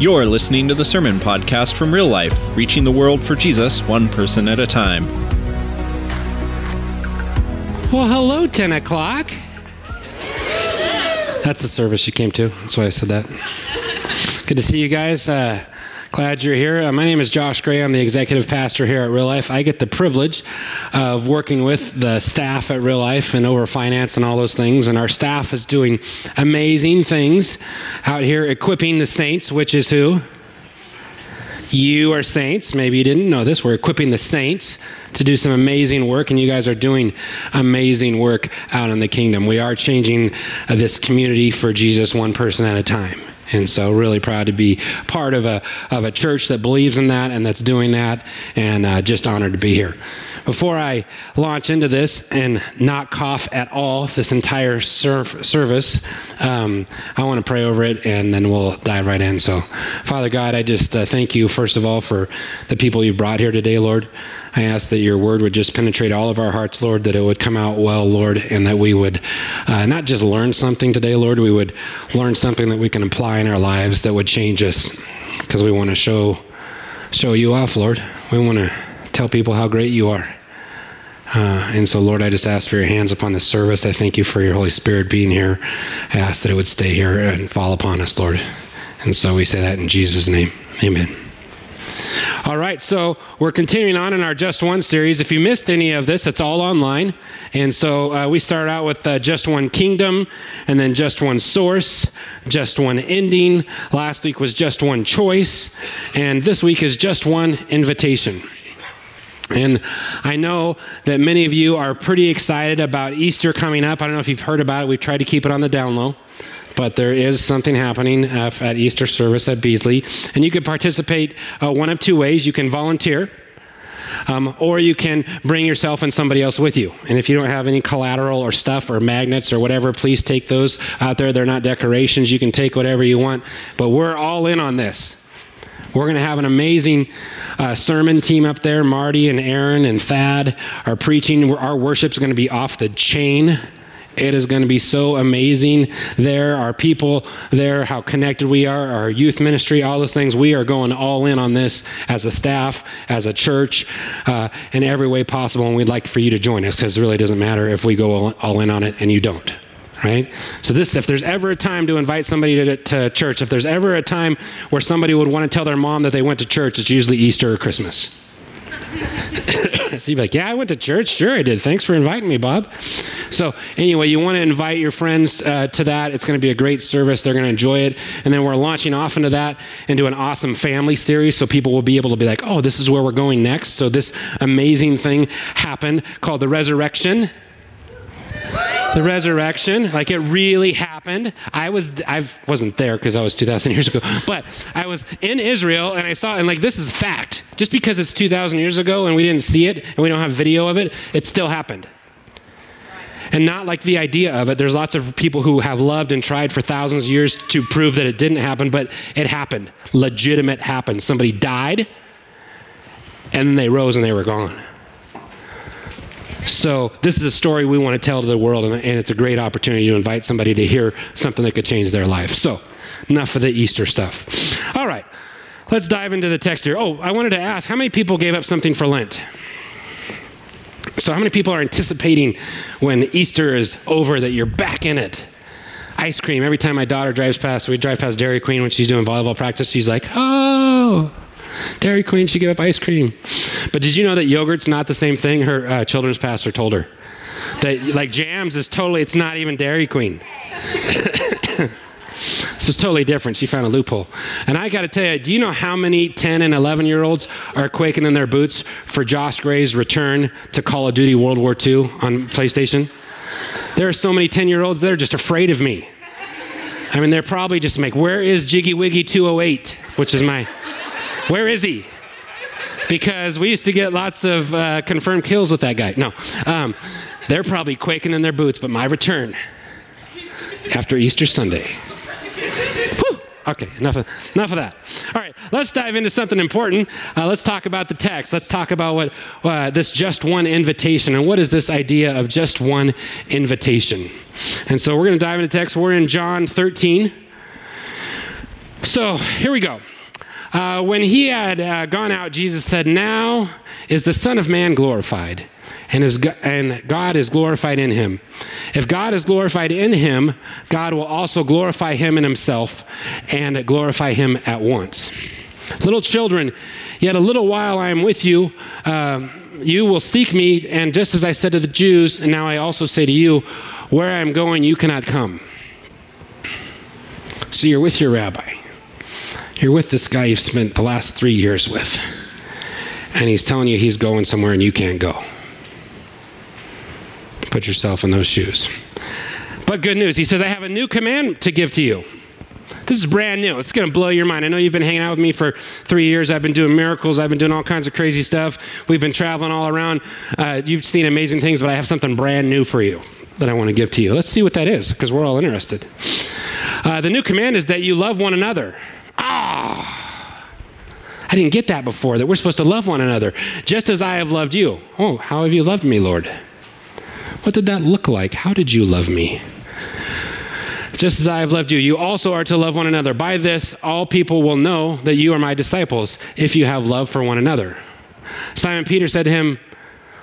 You're listening to the Sermon Podcast from Real Life, reaching the world for Jesus one person at a time. Well, hello, 10 o'clock. That's the service you came to. That's why I said that. Good to see you guys. Uh, glad you're here. Uh, my name is Josh Gray. I'm the executive pastor here at Real Life. I get the privilege of working with the staff at Real Life and over finance and all those things. And our staff is doing amazing things out here equipping the saints, which is who? You are saints. Maybe you didn't know this. We're equipping the saints to do some amazing work, and you guys are doing amazing work out in the kingdom. We are changing uh, this community for Jesus one person at a time. And so, really proud to be part of a, of a church that believes in that and that's doing that, and uh, just honored to be here. Before I launch into this and not cough at all this entire serv- service, um, I want to pray over it and then we'll dive right in. So, Father God, I just uh, thank you, first of all, for the people you've brought here today, Lord. I ask that your word would just penetrate all of our hearts, Lord, that it would come out well, Lord, and that we would uh, not just learn something today, Lord, we would learn something that we can apply in our lives that would change us because we want to show show you off, Lord. We want to tell people how great you are. Uh, and so, Lord, I just ask for your hands upon this service. I thank you for your Holy Spirit being here. I ask that it would stay here and fall upon us, Lord. And so we say that in Jesus' name. Amen. All right, so we're continuing on in our Just One series. If you missed any of this, it's all online. And so uh, we start out with uh, Just One Kingdom, and then Just One Source, Just One Ending. Last week was Just One Choice, and this week is Just One Invitation. And I know that many of you are pretty excited about Easter coming up. I don't know if you've heard about it. We've tried to keep it on the down low but there is something happening uh, at Easter service at Beasley. And you can participate uh, one of two ways. You can volunteer. Um, or you can bring yourself and somebody else with you. And if you don't have any collateral or stuff or magnets or whatever, please take those out there. They're not decorations. You can take whatever you want. But we're all in on this. We're going to have an amazing uh, sermon team up there. Marty and Aaron and Thad are preaching. Our worship's going to be off the chain. It is going to be so amazing there. Our people there, how connected we are, our youth ministry, all those things. We are going all in on this as a staff, as a church, uh, in every way possible. And we'd like for you to join us because it really doesn't matter if we go all in on it and you don't right? So this, if there's ever a time to invite somebody to, to, church, if there's ever a time where somebody would want to tell their mom that they went to church, it's usually Easter or Christmas. So you'd be like, yeah, I went to church. Sure, I did. Thanks for inviting me, Bob. So anyway, you want to invite your friends uh, to that. It's going to be a great service. They're going to enjoy it. And then we're launching off into that, into an awesome family series. So people will be able to be like, oh, this is where we're going next. So this amazing thing happened called the resurrection the resurrection like it really happened i was i wasn't there because i was 2000 years ago but i was in israel and i saw and like this is fact just because it's 2000 years ago and we didn't see it and we don't have video of it it still happened. And not like the idea of it. There's lots of people who have loved and tried for thousands of years to prove that it didn't happen but it happened. Legitimate happened. Somebody died and then they rose and they were gone. So, this is a story we want to tell to the world, and, it's a great opportunity to invite somebody to hear something that could change their life. So, enough of the Easter stuff. All let's dive into the text here. Oh, I wanted to ask how many people gave up something for Lent? So, how many people are anticipating when Easter is over that you're back in it? Ice cream. Every time my daughter drives past, we drive past Dairy Queen when she's doing volleyball practice, she's like, oh, Dairy Queen should give up ice cream. But did you know that yogurt's not the same thing? Her uh, children's pastor told her that like jams is totally. It's not even Dairy Queen. is totally different. She found a loophole. And I got to tell you, do you know how many 10 and 11 year olds are quaking in their boots for Josh Gray's return to Call of Duty World War II on PlayStation? There are so many 10 year olds that are just afraid of me. I mean, they're probably just like, where is Jiggy Wiggy 208? Which is my where is he? Because we used to get lots of uh, confirmed kills with that guy. No. Um, they're probably quaking in their boots, but my return after Easter Sunday. Okay, enough of, enough of that. All right, let's dive into something important. Uh, let's talk about the text. Let's talk about what uh, this just one invitation and what is this idea of just one invitation. And so we're going to dive into text. We're in John 13 So here we go. Uh, when he had uh, gone out, Jesus said, Now is the Son of Man glorified, and, is, and God is glorified in him. If God is glorified in him, God will also glorify him in himself and glorify him at once. Little children, yet a little while I am with you. Uh, you will seek me, and just as I said to the Jews, and now I also say to you, where I am going, you cannot come. So you're with your rabbi. You're with this guy you've spent the last three years with, and he's telling you he's going somewhere and you can't go. Put yourself in those shoes. But good news, he says, I have a new command to give to you. This is brand new. It's going to blow your mind. I know you've been hanging out with me for three years. I've been doing miracles. I've been doing all kinds of crazy stuff. We've been traveling all around. Uh, you've seen amazing things, but I have something brand new for you that I want to give to you. Let's see what that is, because we're all interested. Uh, the new command is that you love one another. Ah, I didn't get that before, that we're supposed to love one another, just as I have loved you. Oh, how have you loved me, Lord? What did that look like? How did you love me? Just as I have loved you, you also are to love one another. By this, all people will know that you are my disciples, if you have love for one another. Simon Peter said to him,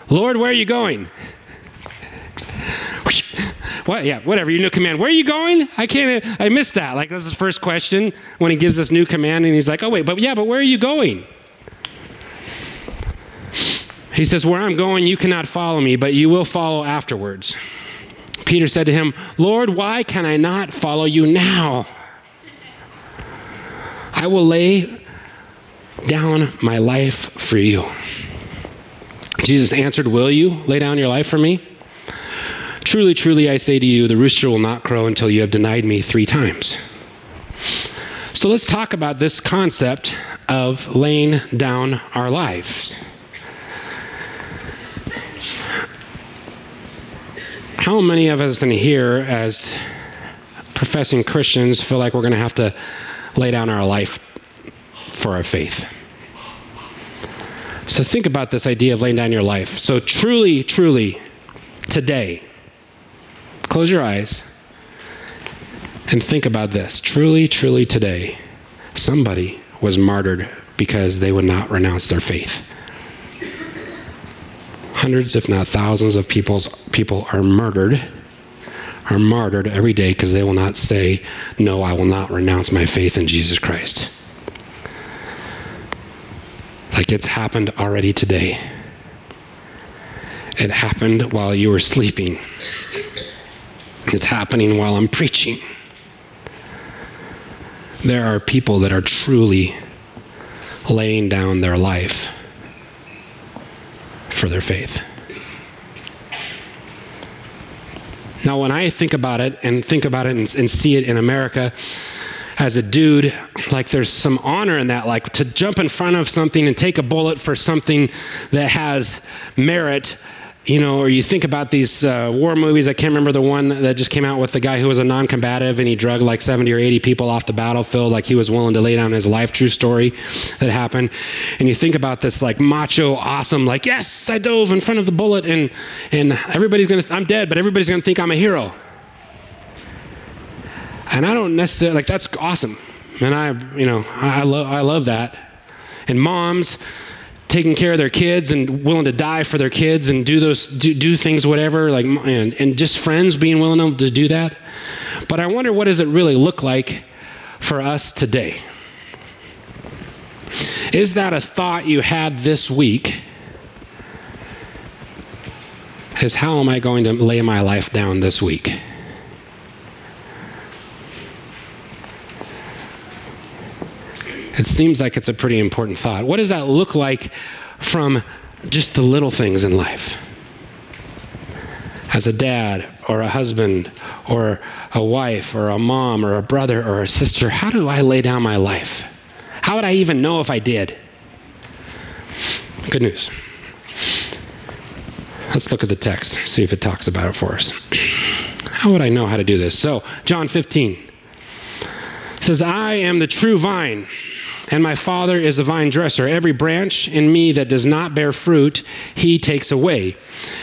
Lord, where are you going? What? Yeah, whatever. Your new command. Where are you going? I can't. I missed that. Like that's the first question when he gives this new command, and he's like, "Oh wait, but yeah, but where are you going?" He says, "Where I'm going, you cannot follow me, but you will follow afterwards." Peter said to him, "Lord, why can I not follow you now? I will lay down my life for you." Jesus answered, Will you lay down your life for me? Truly, truly, I say to you, the rooster will not crow until you have denied me three times. So let's talk about this concept of laying down our lives. How many of us in here, as professing Christians, feel like we're going to have to lay down our life for our faith? So think about this idea of laying down your life. So, truly, truly, today, Close your eyes and think about this. Truly, truly today, somebody was martyred because they would not renounce their faith. Hundreds, if not thousands, of people's, people are murdered, are martyred every day because they will not say, No, I will not renounce my faith in Jesus Christ. Like it's happened already today. It happened while you were sleeping. It's happening while I'm preaching. There are people that are truly laying down their life for their faith. Now, when I think about it and think about it and, and, see it in America as a dude, like there's some honor in that, like to jump in front of something and take a bullet for something that has merit you know, or you think about these uh, war movies. I can't remember the one that just came out with the guy who was a non-combative and he drugged like 70 or 80 people off the battlefield, like he was willing to lay down his life. True story that happened. And you think about this like macho, awesome, like yes, I dove in front of the bullet, and and everybody's gonna, I'm dead, but everybody's gonna think I'm a hero. And I don't necessarily like that's awesome, and I, you know, I love I love that. And moms taking care of their kids and willing to die for their kids and do those do, do things whatever like and, and just friends being willing to do that. But i wonder what does it really look like for us today? Is that a thought you had this week? Is how am i going to lay my life down this week It seems like it's a pretty important thought. What does that look like from just the little things in life? As a dad or a husband or a wife or a mom or a brother or a sister, how do I lay down my life? How would I even know if I did? Good news. Let's look at the text, see if it talks about it for us. How would I know how to do this? So, John 15 says, I am the true vine and my Father is the vine dresser. Every branch in me that does not bear fruit, he takes away.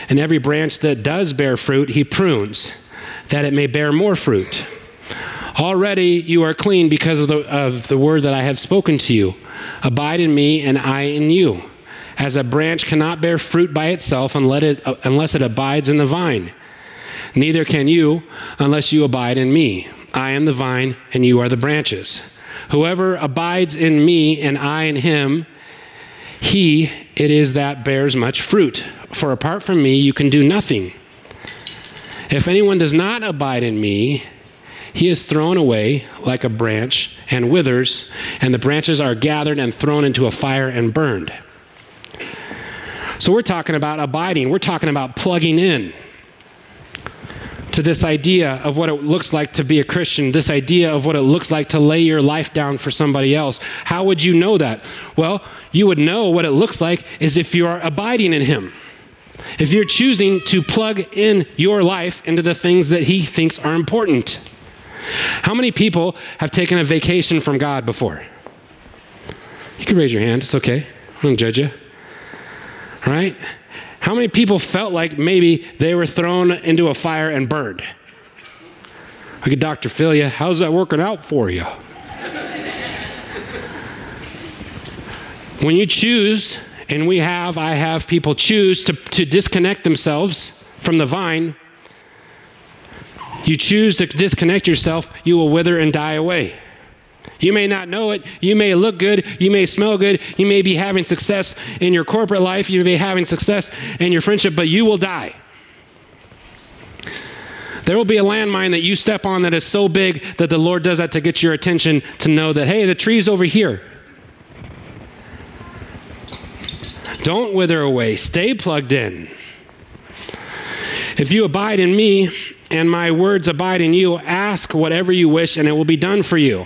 And every branch that does bear fruit, he prunes, that it may bear more fruit. Already you are clean because of the, of the word that I have spoken to you. Abide in me, and I in you. As a branch cannot bear fruit by itself unless it, unless it abides in the vine. Neither can you unless you abide in me. I am the vine, and you are the branches. Whoever abides in me, and I in him, he it is that bears much fruit. For apart from me, you can do nothing. If anyone does not abide in me, he is thrown away like a branch and withers, and the branches are gathered and thrown into a fire and burned. So we're talking about abiding, we're talking about plugging in to this idea of what it looks like to be a Christian, this idea of what it looks like to lay your life down for somebody else. How would you know that? Well, you would know what it looks like is if you are abiding in Him. If you're choosing to plug in your life into the things that He thinks are important. How many people have taken a vacation from God before? You can raise your hand, it's okay. I don't judge you. Right? How many people felt like maybe they were thrown into a fire and burned? Could Dr. Phil you. How's that working out for you? when you choose, and we have, I have people choose to, to disconnect themselves from the vine, you choose to disconnect yourself, you will wither and die away. You may not know it. You may look good. You may smell good. You may be having success in your corporate life. You may be having success in your friendship, but you will die. There will be a landmine that you step on that is so big that the Lord does that to get your attention to know that, hey, the tree's over here. Don't wither away. Stay plugged in. If you abide in me and my words abide in you, ask whatever you wish and it will be done for you.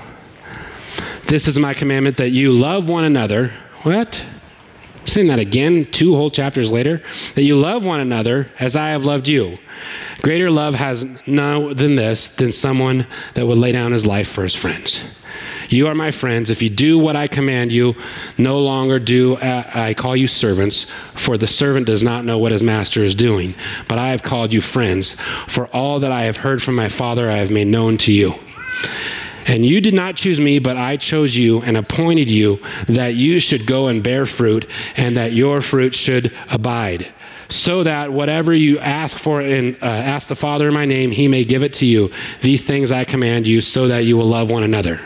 This is my commandment that you love one another. What? Saying that again, two whole chapters later. That you love one another as I have loved you. Greater love has no than this, than someone that would lay down his life for his friends. You are my friends if you do what I command you. No longer do uh, I call you servants, for the servant does not know what his master is doing. But I have called you friends, for all that I have heard from my Father I have made known to you. And you did not choose me, but I chose you and appointed you that you should go and bear fruit, and that your fruit should abide. So that whatever you ask for and uh, ask the Father in my name, he may give it to you. These things I command you, so that you will love one another.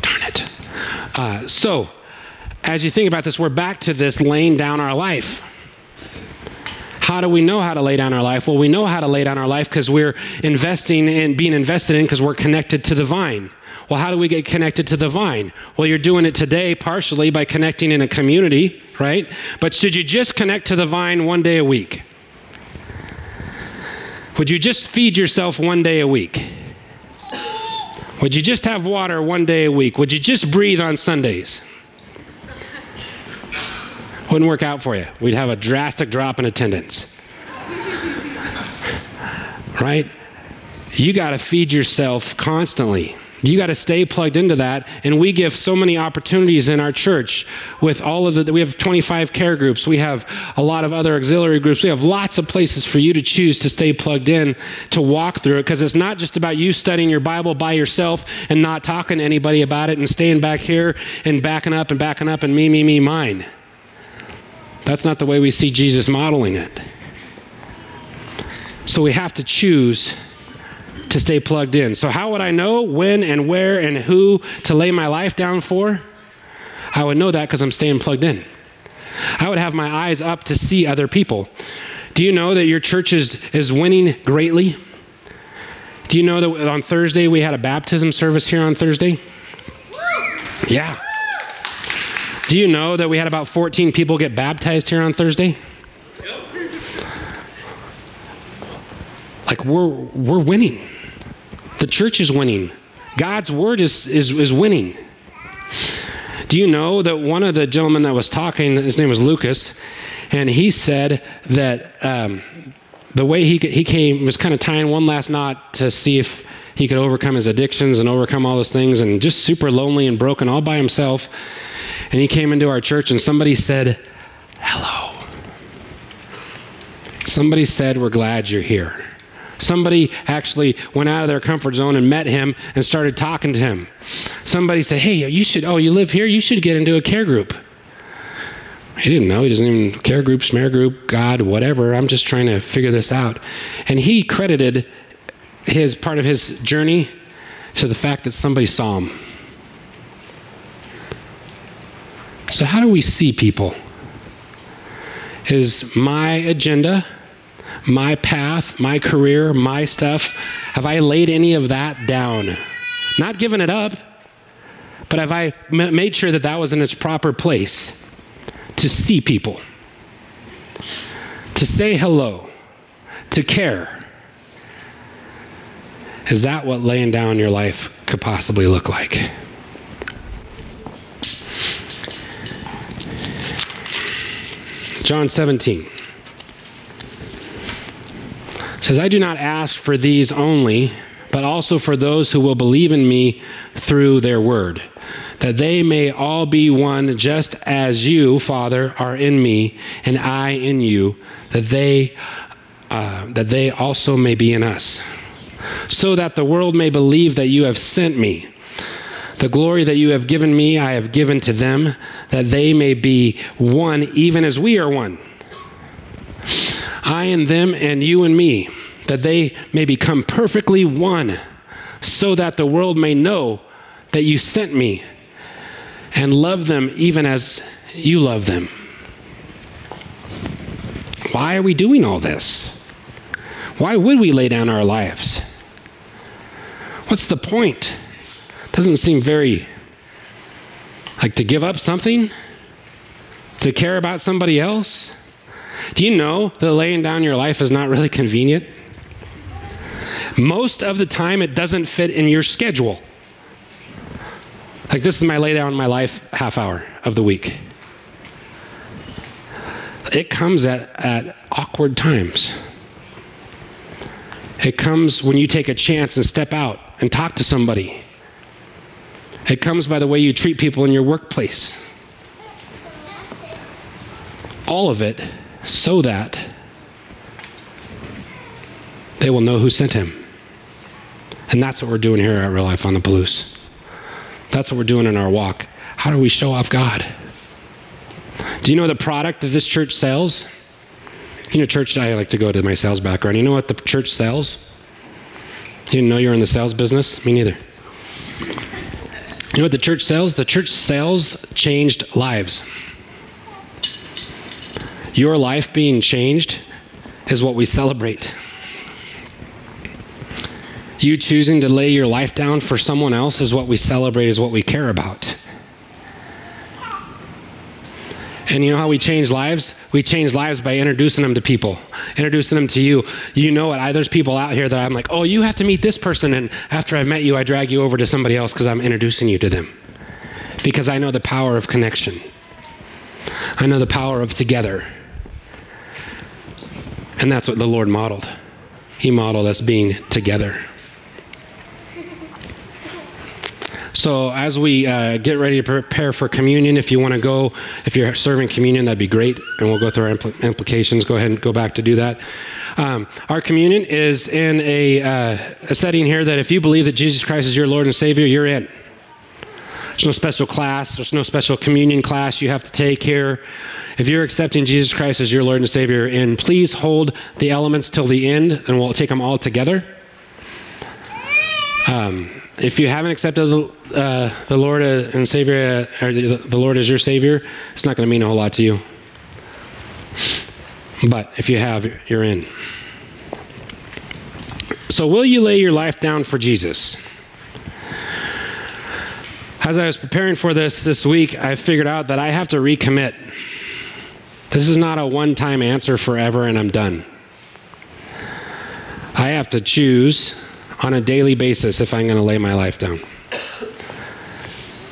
Darn it. Uh, so, as you think about this, we're back to this laying down our life. How do we know how to lay down our life? Well, we know how to lay down our life because we're investing in being invested in because we're connected to the vine. Well, how do we get connected to the vine? Well, you're doing it today partially by connecting in a community, right? But should you just connect to the vine one day a week? Would you just feed yourself one day a week? Would you just have water one day a week? Would you just breathe on Sundays? Wouldn't work out for you. We'd have a drastic drop in attendance. right? You got to feed yourself constantly. You got to stay plugged into that. And we give so many opportunities in our church with all of the, we have 25 care groups. We have a lot of other auxiliary groups. We have lots of places for you to choose to stay plugged in, to walk through it. Because it's not just about you studying your Bible by yourself and not talking to anybody about it and staying back here and backing up and backing up and me, me, me, mine. That's not the way we see Jesus modeling it. So we have to choose to stay plugged in. So, how would I know when and where and who to lay my life down for? I would know that because I'm staying plugged in. I would have my eyes up to see other people. Do you know that your church is, is winning greatly? Do you know that on Thursday we had a baptism service here on Thursday? Yeah. Do you know that we had about 14 people get baptized here on Thursday? Like we're, we're winning. The church is winning. God's word is, is, is winning. Do you know that one of the gentlemen that was talking, his name was Lucas, and he said that um, the way he, he came was kind of tying one last knot to see if he could overcome his addictions and overcome all those things and just super lonely and broken all by himself. And he came into our church and somebody said, Hello. Somebody said, We're glad you're here. Somebody actually went out of their comfort zone and met him and started talking to him. Somebody said, Hey, you should, oh, you live here? You should get into a care group. He didn't know. He doesn't even care group, smear group, God, whatever. I'm just trying to figure this out. And he credited his part of his journey to the fact that somebody saw him. So, how do we see people? Is my agenda, my path, my career, my stuff, have I laid any of that down? Not given it up, but have I made sure that that was in its proper place to see people, to say hello, to care? Is that what laying down your life could possibly look like? John 17 says, I do not ask for these only, but also for those who will believe in me through their word, that they may all be one, just as you, Father, are in me, and I in you, that they, uh, that they also may be in us so that the world may believe that you have sent me. The glory that you have given me, I have given to them, that they may be one, even as we are one. I and them, and you and me, that they may become perfectly one, so that the world may know that you sent me and love them even as you love them. Why are we doing all this? Why would we lay down our lives? What's the point? Doesn't seem very like to give up something, to care about somebody else. Do you know that laying down your life is not really convenient? Most of the time, it doesn't fit in your schedule. Like, this is my lay down my life half hour of the week. It comes at, at awkward times. It comes when you take a chance and step out and talk to somebody. It comes by the way you treat people in your workplace. All of it so that they will know who sent him. And that's what we're doing here at Real Life on the Palouse. That's what we're doing in our walk. How do we show off God? Do you know the product that this church sells? You know, church, I like to go to my sales background. You know what the church sells? You didn't know you were in the sales business? Me neither. You know what the church sells? The church sells changed lives. Your life being changed is what we celebrate. You choosing to lay your life down for someone else is what we celebrate, is what we care about. And you know how we change lives? We change lives by introducing them to people, introducing them to you. You know it. I, there's people out here that I'm like, oh, you have to meet this person. And after I've met you, I drag you over to somebody else because I'm introducing you to them. Because I know the power of connection, I know the power of together. And that's what the Lord modeled. He modeled us being together. So, as we uh, get ready to prepare for communion, if you want to go, if you're serving communion, that'd be great. And we'll go through our impl- implications. Go ahead and go back to do that. Um, our communion is in a, uh, a setting here that if you believe that Jesus Christ is your Lord and Savior, you're in. There's no special class, there's no special communion class you have to take here. If you're accepting Jesus Christ as your Lord and Savior, and please hold the elements till the end, and we'll take them all together. Um, if you haven't accepted the, uh, the Lord uh, and Savior, uh, or the, the Lord as your Savior, it's not going to mean a whole lot to you. But if you have, you're in. So, will you lay your life down for Jesus? As I was preparing for this this week, I figured out that I have to recommit. This is not a one time answer forever and I'm done. I have to choose on a daily basis if I'm going to lay my life down.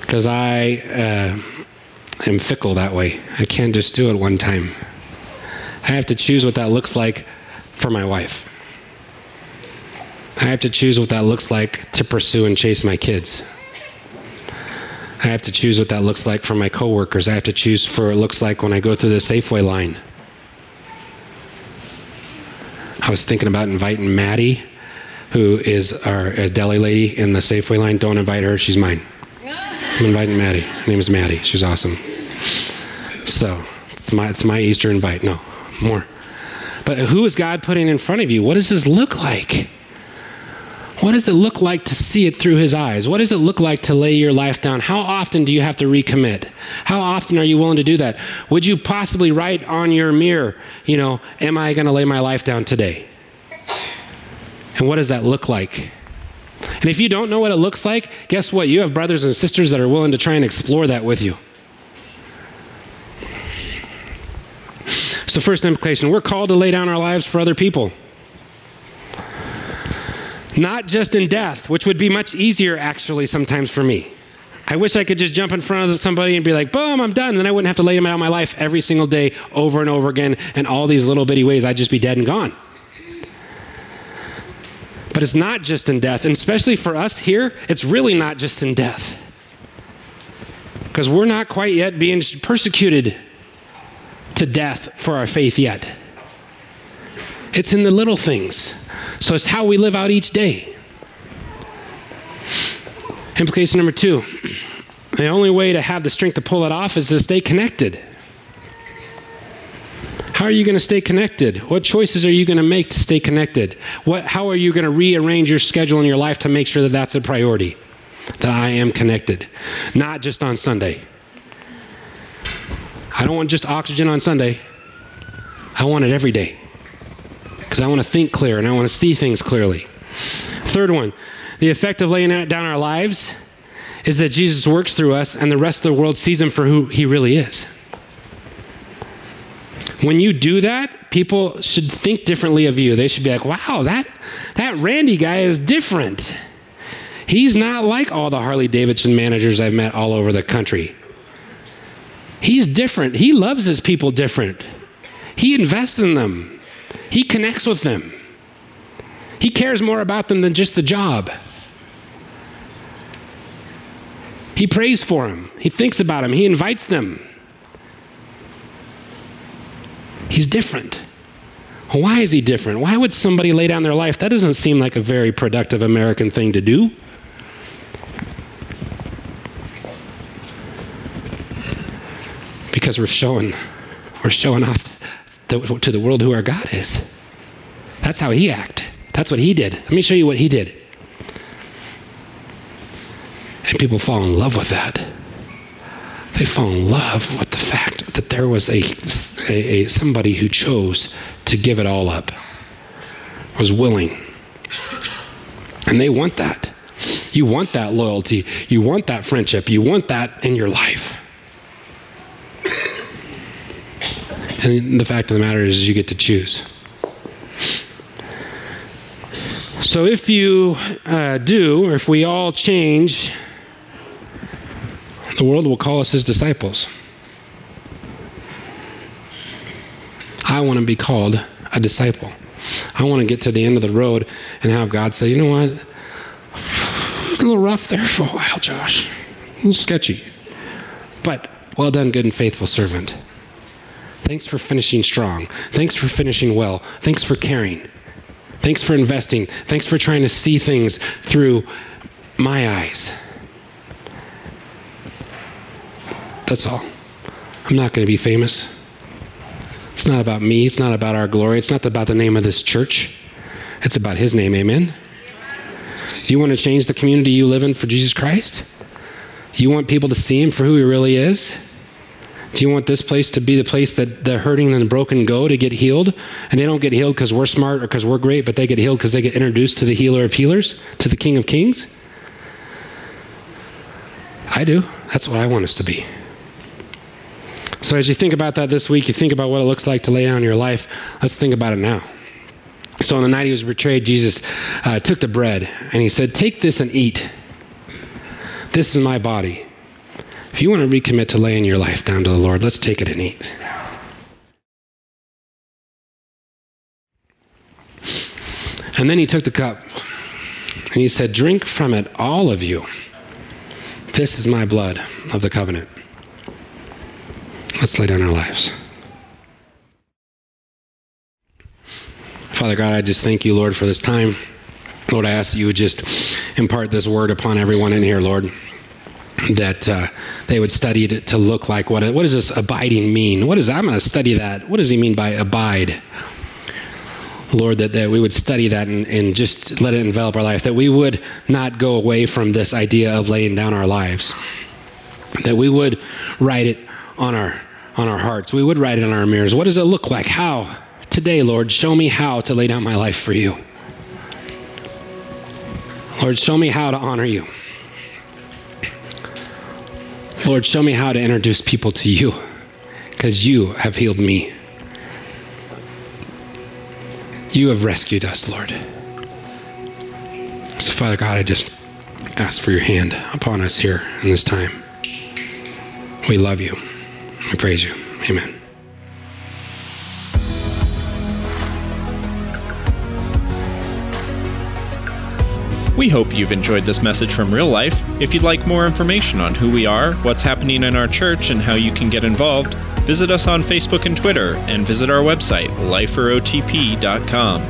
Because I uh, am fickle that way. I can't just do it one time. I have to choose what that looks like for my wife. I have to choose what that looks like to pursue and chase my kids. I have to choose what that looks like for my coworkers. I have to choose for what it looks like when I go through the Safeway line. I was thinking about inviting Maddie, who is our uh, deli lady in the Safeway line. Don't invite her, she's mine. I'm inviting Maddie. Her name is Maddie. She's awesome. So it's my, it's my Easter invite. No, more. But who is God putting in front of you? What does this look like? What does it look like to see it through his eyes? What does it look like to lay your life down? How often do you have to recommit? How often are you willing to do that? Would you possibly write on your mirror, you know, am I going to lay my life down today? And what does that look like? And if you don't know what it looks like, guess what? You have brothers and sisters that are willing to try and explore that with you. So, first implication we're called to lay down our lives for other people not just in death, which would be much easier actually sometimes for me. I wish I could just jump in front of somebody and be like, boom, I'm done. And then I wouldn't have to lay them out my life every single day over and over again in all these little bitty ways. I'd just be dead and gone. But it's not just in death. And especially for us here, it's really not just in death. Because we're not quite yet being persecuted to death for our faith yet. It's in the little things. So it's how we live out each day. Implication number two the only way to have the strength to pull it off is to stay connected. How are you going to stay connected? What choices are you going to make to stay connected? What, how are you going to rearrange your schedule in your life to make sure that that's a priority? That I am connected, not just on Sunday. I don't want just oxygen on Sunday, I want it every day because I want to think clear and I want to see things clearly. Third one, the effect of laying down our lives is that Jesus works through us and the rest of the world sees him for who he really is. When you do that, people should think differently of you. They should be like, wow, that, that Randy guy is different. He's not like all the Harley Davidson managers I've met all over the country. He's different. He loves his people different. He invests in them. He connects with them. He cares more about them than just the job. He prays for them. He thinks about them. He invites them. He's different. Why is he different? Why would somebody lay down their life? That doesn't seem like a very productive American thing to do. Because we're showing, we're showing off the, to the world who our God is. That's how he acted. That's what he did. Let me show you what he did. And people fall in love with that. They fall in love with the fact that there was a, a, a somebody who chose to give it all up, was willing. And they want that. You want that loyalty. You want that friendship. You want that in your life. And the fact of the matter is, you get to choose. So if you uh, do, or if we all change, the world will call us his disciples. I want to be called a disciple. I want to get to the end of the road and have God say, you know what? It's a little rough there for a while, Josh. A sketchy. But well done, good and faithful servant. Thanks for finishing strong. Thanks for finishing well. Thanks for caring. Thanks for investing. Thanks for trying to see things through my eyes. That's all. I'm not going to be famous. It's not about me. It's not about our glory. It's not about the name of this church. It's about His name. Amen. You want to change the community you live in for Jesus Christ? You want people to see Him for who He really is? Do you want this place to be the place that the hurting and the broken go to get healed? And they don't get healed because we're smart or because we're great, but they get healed because they get introduced to the healer of healers, to the King of Kings? I do. That's what I want us to be. So as you think about that this week, you think about what it looks like to lay down your life. Let's think about it now. So on the night he was betrayed, Jesus uh, took the bread and he said, Take this and eat. This is my body. If you want to recommit to laying your life down to the Lord, let's take it and eat. And then he took the cup and he said, Drink from it, all of you. This is my blood of the covenant. Let's lay down our lives. Father God, I just thank you, Lord, for this time. Lord, I ask that you would just impart this word upon everyone in here, Lord, that uh, they would study it to look like what, what does this abiding mean? What is I'm going to study that. What does he mean by abide? Lord, that, that we would study that and, and just let it envelop our life, that we would not go away from this idea of laying down our lives, that we would write it on our, on our hearts, we would write it on our mirrors. What does it look like? How? Today, Lord, show me how to lay down my life for you. Lord, show me how to honor you. Lord, show me how to introduce people to you because you have healed me. You have rescued us, Lord. So, Father God, I just ask for your hand upon us here in this time. We love you. We praise you. Amen. We hope you've enjoyed this message from real life. If you'd like more information on who we are, what's happening in our church, and how you can get involved, visit us on Facebook and Twitter, and visit our website, liferotp.com.